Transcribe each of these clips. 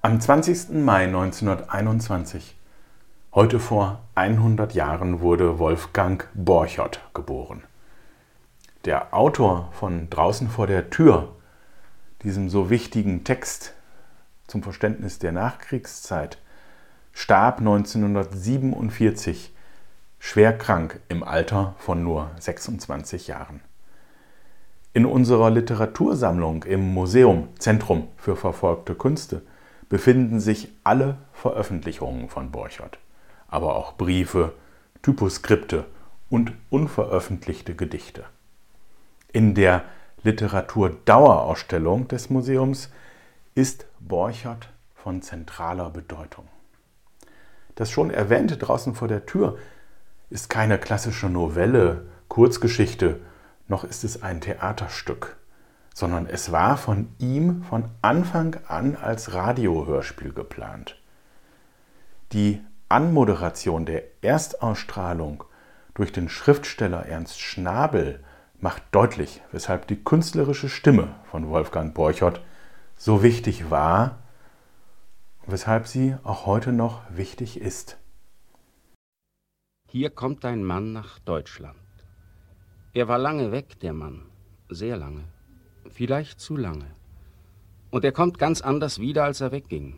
Am 20. Mai 1921, heute vor 100 Jahren, wurde Wolfgang Borchert geboren. Der Autor von Draußen vor der Tür, diesem so wichtigen Text zum Verständnis der Nachkriegszeit, starb 1947 schwer krank im Alter von nur 26 Jahren. In unserer Literatursammlung im Museum Zentrum für verfolgte Künste befinden sich alle Veröffentlichungen von Borchert, aber auch Briefe, Typoskripte und unveröffentlichte Gedichte. In der Literaturdauerausstellung des Museums ist Borchert von zentraler Bedeutung. Das schon erwähnte draußen vor der Tür ist keine klassische Novelle, Kurzgeschichte, noch ist es ein Theaterstück sondern es war von ihm von Anfang an als Radiohörspiel geplant. Die Anmoderation der Erstausstrahlung durch den Schriftsteller Ernst Schnabel macht deutlich, weshalb die künstlerische Stimme von Wolfgang Borchert so wichtig war und weshalb sie auch heute noch wichtig ist. Hier kommt ein Mann nach Deutschland. Er war lange weg, der Mann, sehr lange vielleicht zu lange. Und er kommt ganz anders wieder, als er wegging.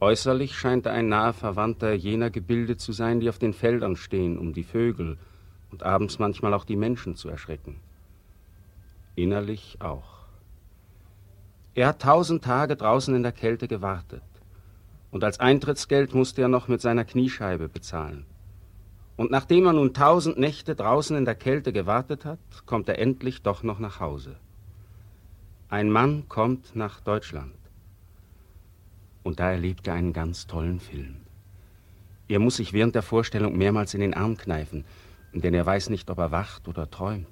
Äußerlich scheint er ein naher Verwandter jener Gebilde zu sein, die auf den Feldern stehen, um die Vögel und abends manchmal auch die Menschen zu erschrecken. Innerlich auch. Er hat tausend Tage draußen in der Kälte gewartet. Und als Eintrittsgeld musste er noch mit seiner Kniescheibe bezahlen. Und nachdem er nun tausend Nächte draußen in der Kälte gewartet hat, kommt er endlich doch noch nach Hause. Ein Mann kommt nach Deutschland. Und da erlebt er einen ganz tollen Film. Er muss sich während der Vorstellung mehrmals in den Arm kneifen, denn er weiß nicht, ob er wacht oder träumt.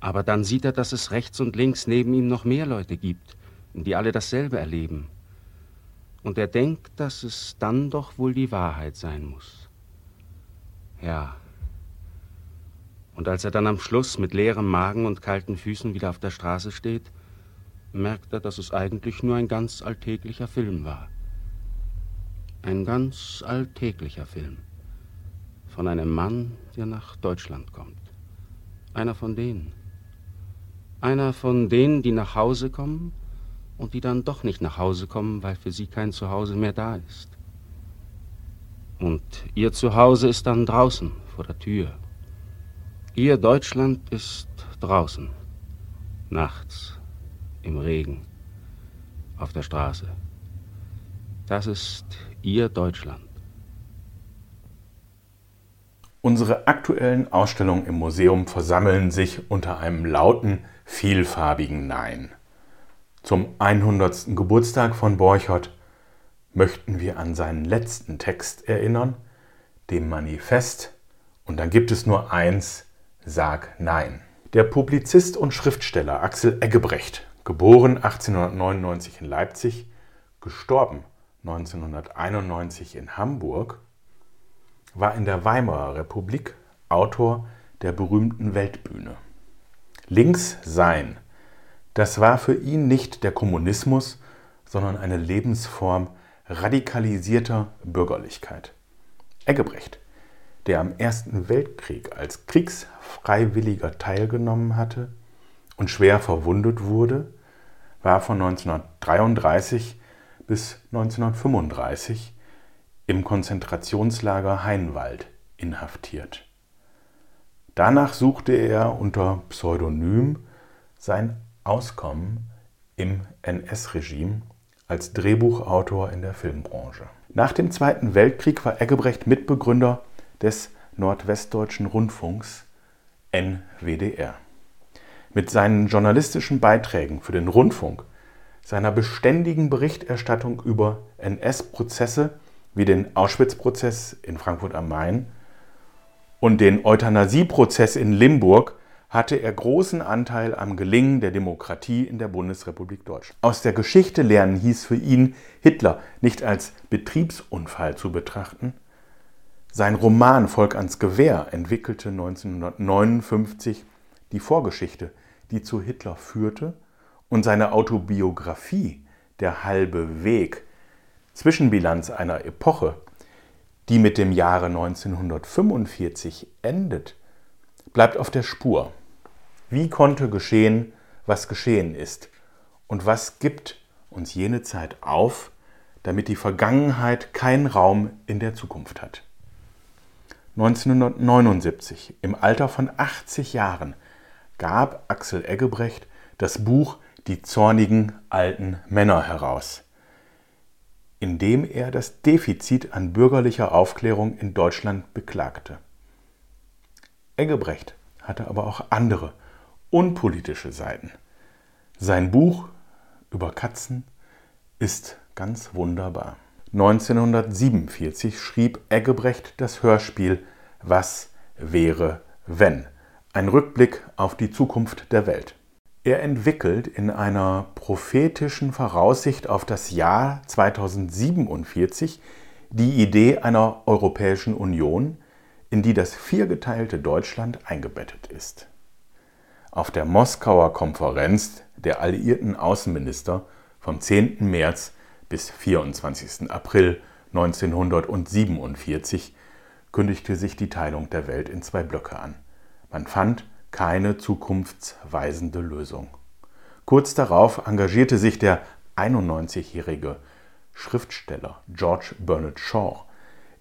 Aber dann sieht er, dass es rechts und links neben ihm noch mehr Leute gibt, die alle dasselbe erleben. Und er denkt, dass es dann doch wohl die Wahrheit sein muss. Ja. Und als er dann am Schluss mit leerem Magen und kalten Füßen wieder auf der Straße steht, merkt er, dass es eigentlich nur ein ganz alltäglicher Film war. Ein ganz alltäglicher Film. Von einem Mann, der nach Deutschland kommt. Einer von denen. Einer von denen, die nach Hause kommen und die dann doch nicht nach Hause kommen, weil für sie kein Zuhause mehr da ist. Und ihr Zuhause ist dann draußen, vor der Tür. Ihr Deutschland ist draußen, nachts, im Regen, auf der Straße. Das ist Ihr Deutschland. Unsere aktuellen Ausstellungen im Museum versammeln sich unter einem lauten, vielfarbigen Nein. Zum 100. Geburtstag von Borchert möchten wir an seinen letzten Text erinnern, dem Manifest, und dann gibt es nur eins, sag Nein. Der Publizist und Schriftsteller Axel Eggebrecht geboren 1899 in Leipzig, gestorben 1991 in Hamburg, war in der Weimarer Republik Autor der berühmten Weltbühne. Links sein, das war für ihn nicht der Kommunismus, sondern eine Lebensform radikalisierter Bürgerlichkeit. Eggebrecht, der am Ersten Weltkrieg als Kriegsfreiwilliger teilgenommen hatte und schwer verwundet wurde, war von 1933 bis 1935 im Konzentrationslager Heinwald inhaftiert. Danach suchte er unter Pseudonym sein Auskommen im NS-Regime als Drehbuchautor in der Filmbranche. Nach dem Zweiten Weltkrieg war Eggebrecht Mitbegründer des Nordwestdeutschen Rundfunks NWDR. Mit seinen journalistischen Beiträgen für den Rundfunk, seiner beständigen Berichterstattung über NS-Prozesse wie den Auschwitz-Prozess in Frankfurt am Main und den Euthanasie-Prozess in Limburg hatte er großen Anteil am Gelingen der Demokratie in der Bundesrepublik Deutschland. Aus der Geschichte lernen hieß für ihn, Hitler nicht als Betriebsunfall zu betrachten. Sein Roman Volk ans Gewehr entwickelte 1959 die Vorgeschichte die zu Hitler führte, und seine Autobiografie der halbe Weg, Zwischenbilanz einer Epoche, die mit dem Jahre 1945 endet, bleibt auf der Spur. Wie konnte geschehen, was geschehen ist? Und was gibt uns jene Zeit auf, damit die Vergangenheit keinen Raum in der Zukunft hat? 1979, im Alter von 80 Jahren, gab Axel Eggebrecht das Buch Die zornigen alten Männer heraus, in dem er das Defizit an bürgerlicher Aufklärung in Deutschland beklagte. Eggebrecht hatte aber auch andere, unpolitische Seiten. Sein Buch über Katzen ist ganz wunderbar. 1947 schrieb Eggebrecht das Hörspiel Was wäre wenn? Ein Rückblick auf die Zukunft der Welt. Er entwickelt in einer prophetischen Voraussicht auf das Jahr 2047 die Idee einer Europäischen Union, in die das viergeteilte Deutschland eingebettet ist. Auf der Moskauer Konferenz der alliierten Außenminister vom 10. März bis 24. April 1947 kündigte sich die Teilung der Welt in zwei Blöcke an. Man fand keine zukunftsweisende Lösung. Kurz darauf engagierte sich der 91-jährige Schriftsteller George Bernard Shaw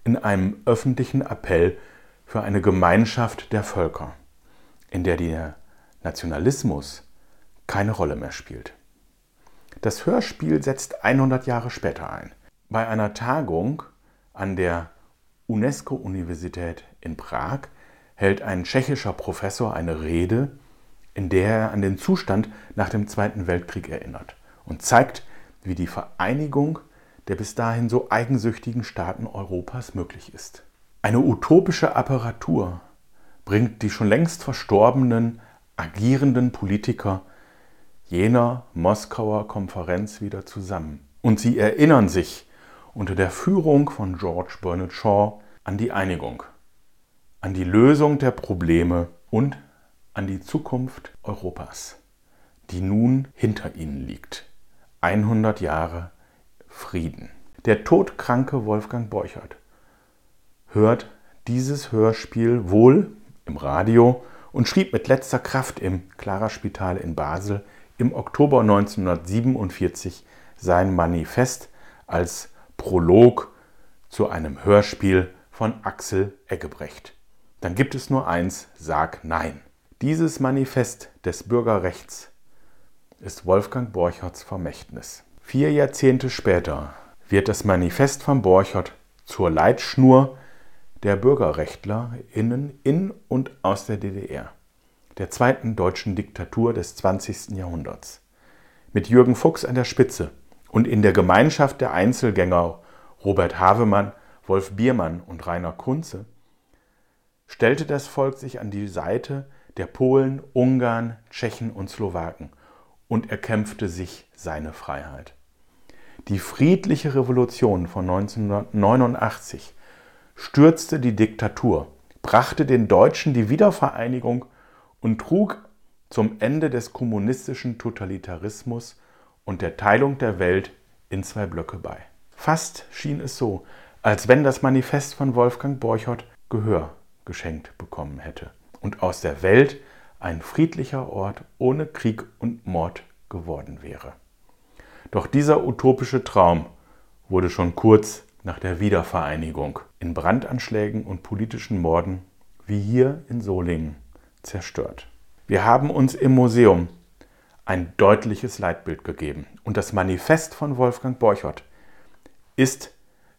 in einem öffentlichen Appell für eine Gemeinschaft der Völker, in der der Nationalismus keine Rolle mehr spielt. Das Hörspiel setzt 100 Jahre später ein. Bei einer Tagung an der UNESCO-Universität in Prag hält ein tschechischer Professor eine Rede, in der er an den Zustand nach dem Zweiten Weltkrieg erinnert und zeigt, wie die Vereinigung der bis dahin so eigensüchtigen Staaten Europas möglich ist. Eine utopische Apparatur bringt die schon längst verstorbenen agierenden Politiker jener Moskauer Konferenz wieder zusammen. Und sie erinnern sich unter der Führung von George Bernard Shaw an die Einigung, an die Lösung der Probleme und an die Zukunft Europas, die nun hinter ihnen liegt. 100 Jahre Frieden. Der todkranke Wolfgang Borchert hört dieses Hörspiel wohl im Radio und schrieb mit letzter Kraft im Clara Spital in Basel im Oktober 1947 sein Manifest als Prolog zu einem Hörspiel von Axel Eggebrecht. Dann gibt es nur eins, sag Nein. Dieses Manifest des Bürgerrechts ist Wolfgang Borcherts Vermächtnis. Vier Jahrzehnte später wird das Manifest von Borchert zur Leitschnur der BürgerrechtlerInnen in und aus der DDR, der zweiten deutschen Diktatur des 20. Jahrhunderts. Mit Jürgen Fuchs an der Spitze und in der Gemeinschaft der Einzelgänger Robert Havemann, Wolf Biermann und Rainer Kunze stellte das Volk sich an die Seite der Polen, Ungarn, Tschechen und Slowaken und erkämpfte sich seine Freiheit. Die friedliche Revolution von 1989 stürzte die Diktatur, brachte den Deutschen die Wiedervereinigung und trug zum Ende des kommunistischen Totalitarismus und der Teilung der Welt in zwei Blöcke bei. Fast schien es so, als wenn das Manifest von Wolfgang Borchert Gehör geschenkt bekommen hätte und aus der Welt ein friedlicher Ort ohne Krieg und Mord geworden wäre. Doch dieser utopische Traum wurde schon kurz nach der Wiedervereinigung in Brandanschlägen und politischen Morden wie hier in Solingen zerstört. Wir haben uns im Museum ein deutliches Leitbild gegeben und das Manifest von Wolfgang Borchert ist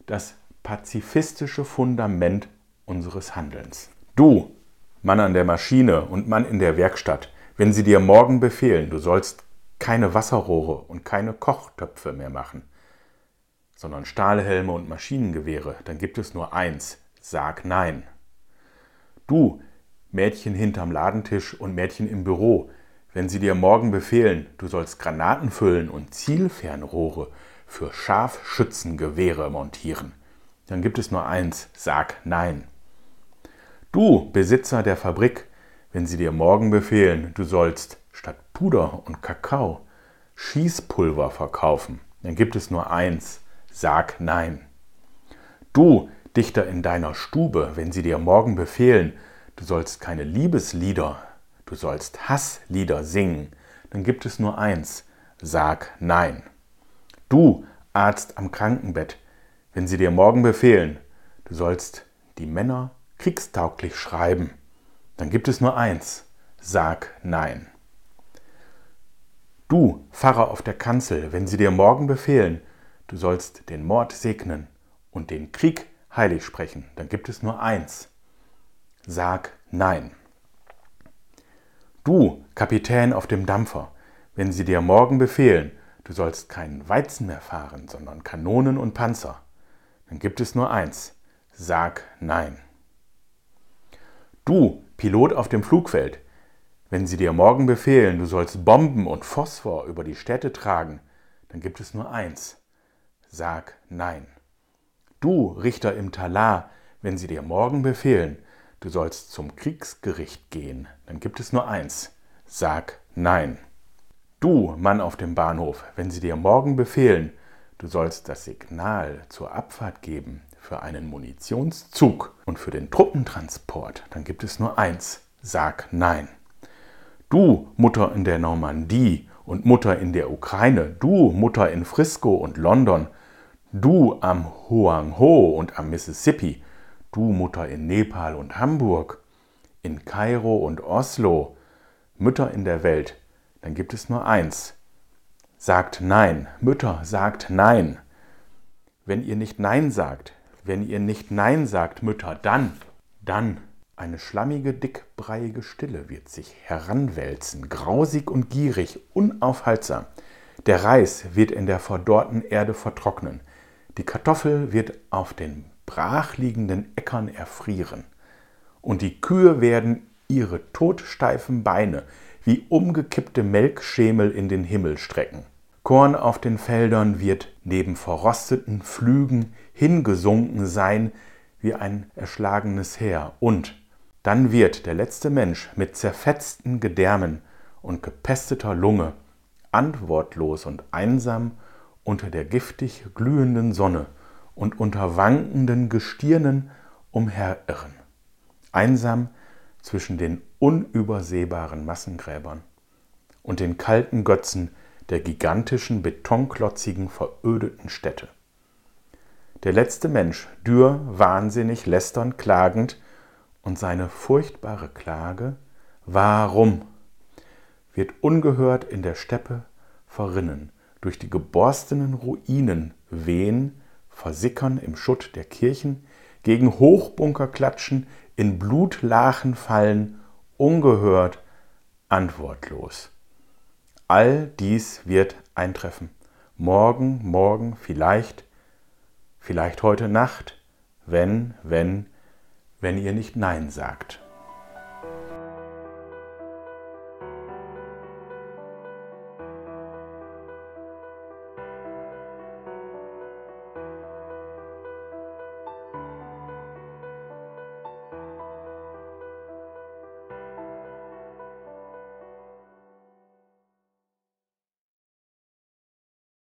das pazifistische Fundament unseres Handelns. Du, Mann an der Maschine und Mann in der Werkstatt, wenn sie dir morgen befehlen, du sollst keine Wasserrohre und keine Kochtöpfe mehr machen, sondern Stahlhelme und Maschinengewehre, dann gibt es nur eins, sag nein. Du, Mädchen hinterm Ladentisch und Mädchen im Büro, wenn sie dir morgen befehlen, du sollst Granaten füllen und Zielfernrohre für Scharfschützengewehre montieren, dann gibt es nur eins, sag nein. Du, Besitzer der Fabrik, wenn sie dir morgen befehlen, du sollst statt Puder und Kakao Schießpulver verkaufen, dann gibt es nur eins, sag Nein. Du, Dichter in deiner Stube, wenn sie dir morgen befehlen, du sollst keine Liebeslieder, du sollst Hasslieder singen, dann gibt es nur eins, sag Nein. Du, Arzt am Krankenbett, wenn sie dir morgen befehlen, du sollst die Männer kriegstauglich schreiben, dann gibt es nur eins, sag Nein. Du, Pfarrer auf der Kanzel, wenn sie dir morgen befehlen, du sollst den Mord segnen und den Krieg heilig sprechen, dann gibt es nur eins. Sag Nein. Du, Kapitän auf dem Dampfer, wenn sie dir morgen befehlen, du sollst keinen Weizen mehr fahren, sondern Kanonen und Panzer, dann gibt es nur eins. Sag Nein. Du, Pilot auf dem Flugfeld, wenn sie dir morgen befehlen, du sollst Bomben und Phosphor über die Städte tragen, dann gibt es nur eins. Sag Nein. Du, Richter im Talar, wenn sie dir morgen befehlen, du sollst zum Kriegsgericht gehen, dann gibt es nur eins. Sag Nein. Du, Mann auf dem Bahnhof, wenn sie dir morgen befehlen, du sollst das Signal zur Abfahrt geben für einen Munitionszug und für den Truppentransport, dann gibt es nur eins. Sag Nein. Du, Mutter in der Normandie und Mutter in der Ukraine, du, Mutter in Frisco und London, du am Hoang Ho und am Mississippi, du Mutter in Nepal und Hamburg, in Kairo und Oslo, Mütter in der Welt, dann gibt es nur eins. Sagt Nein, Mütter, sagt Nein. Wenn ihr nicht Nein sagt, wenn ihr nicht Nein sagt, Mütter, dann, dann eine schlammige, dickbreiige Stille wird sich heranwälzen, grausig und gierig, unaufhaltsam. Der Reis wird in der verdorrten Erde vertrocknen. Die Kartoffel wird auf den brachliegenden Äckern erfrieren. Und die Kühe werden ihre todsteifen Beine wie umgekippte Melkschemel in den Himmel strecken. Korn auf den Feldern wird neben verrosteten Pflügen hingesunken sein wie ein erschlagenes Heer und dann wird der letzte Mensch mit zerfetzten Gedärmen und gepesteter Lunge antwortlos und einsam unter der giftig glühenden Sonne und unter wankenden Gestirnen umherirren. Einsam zwischen den unübersehbaren Massengräbern und den kalten Götzen der gigantischen, betonklotzigen, verödeten Städte. Der letzte Mensch, dürr, wahnsinnig, lästernd, klagend, und seine furchtbare Klage, warum, wird ungehört in der Steppe verrinnen, durch die geborstenen Ruinen wehen, versickern im Schutt der Kirchen, gegen Hochbunker klatschen, in Blutlachen fallen, ungehört, antwortlos. All dies wird eintreffen. Morgen, morgen, vielleicht, vielleicht heute Nacht, wenn, wenn, wenn ihr nicht Nein sagt.